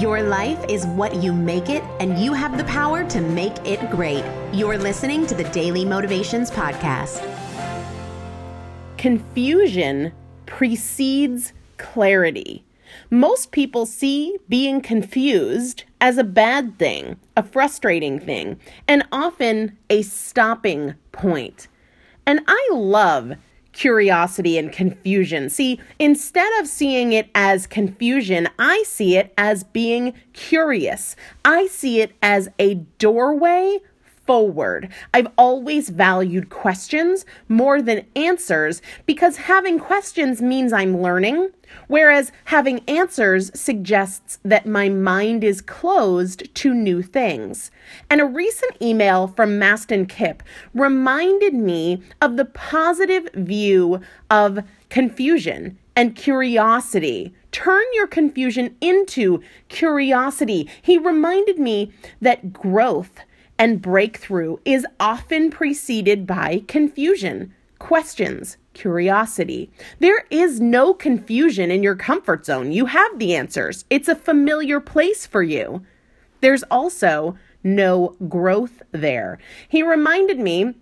Your life is what you make it, and you have the power to make it great. You're listening to the Daily Motivations Podcast. Confusion precedes clarity. Most people see being confused as a bad thing, a frustrating thing, and often a stopping point. And I love curiosity and confusion. See, instead of seeing it as confusion, I see it as being curious. I see it as a doorway forward. I've always valued questions more than answers because having questions means I'm learning, whereas having answers suggests that my mind is closed to new things. And a recent email from Mastin Kipp reminded me of the positive view of confusion and curiosity. Turn your confusion into curiosity. He reminded me that growth and breakthrough is often preceded by confusion, questions, curiosity. There is no confusion in your comfort zone. You have the answers, it's a familiar place for you. There's also no growth there. He reminded me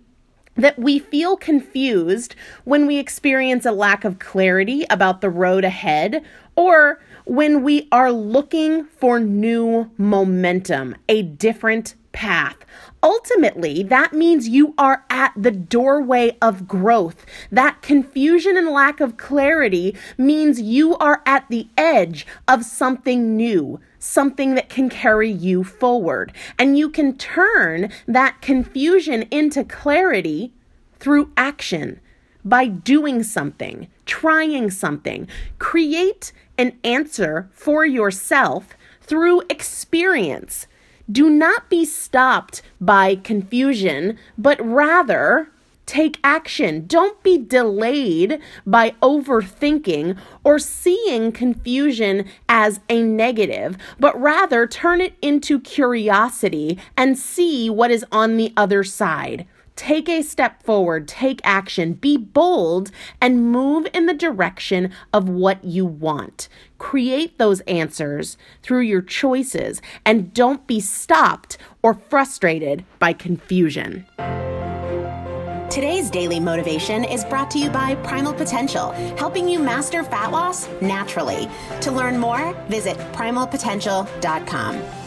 that we feel confused when we experience a lack of clarity about the road ahead or when we are looking for new momentum, a different path. Ultimately, that means you are at the doorway of growth. That confusion and lack of clarity means you are at the edge of something new, something that can carry you forward. And you can turn that confusion into clarity through action by doing something, trying something. Create an answer for yourself through experience. Do not be stopped by confusion, but rather take action. Don't be delayed by overthinking or seeing confusion as a negative, but rather turn it into curiosity and see what is on the other side. Take a step forward, take action, be bold, and move in the direction of what you want. Create those answers through your choices and don't be stopped or frustrated by confusion. Today's daily motivation is brought to you by Primal Potential, helping you master fat loss naturally. To learn more, visit primalpotential.com.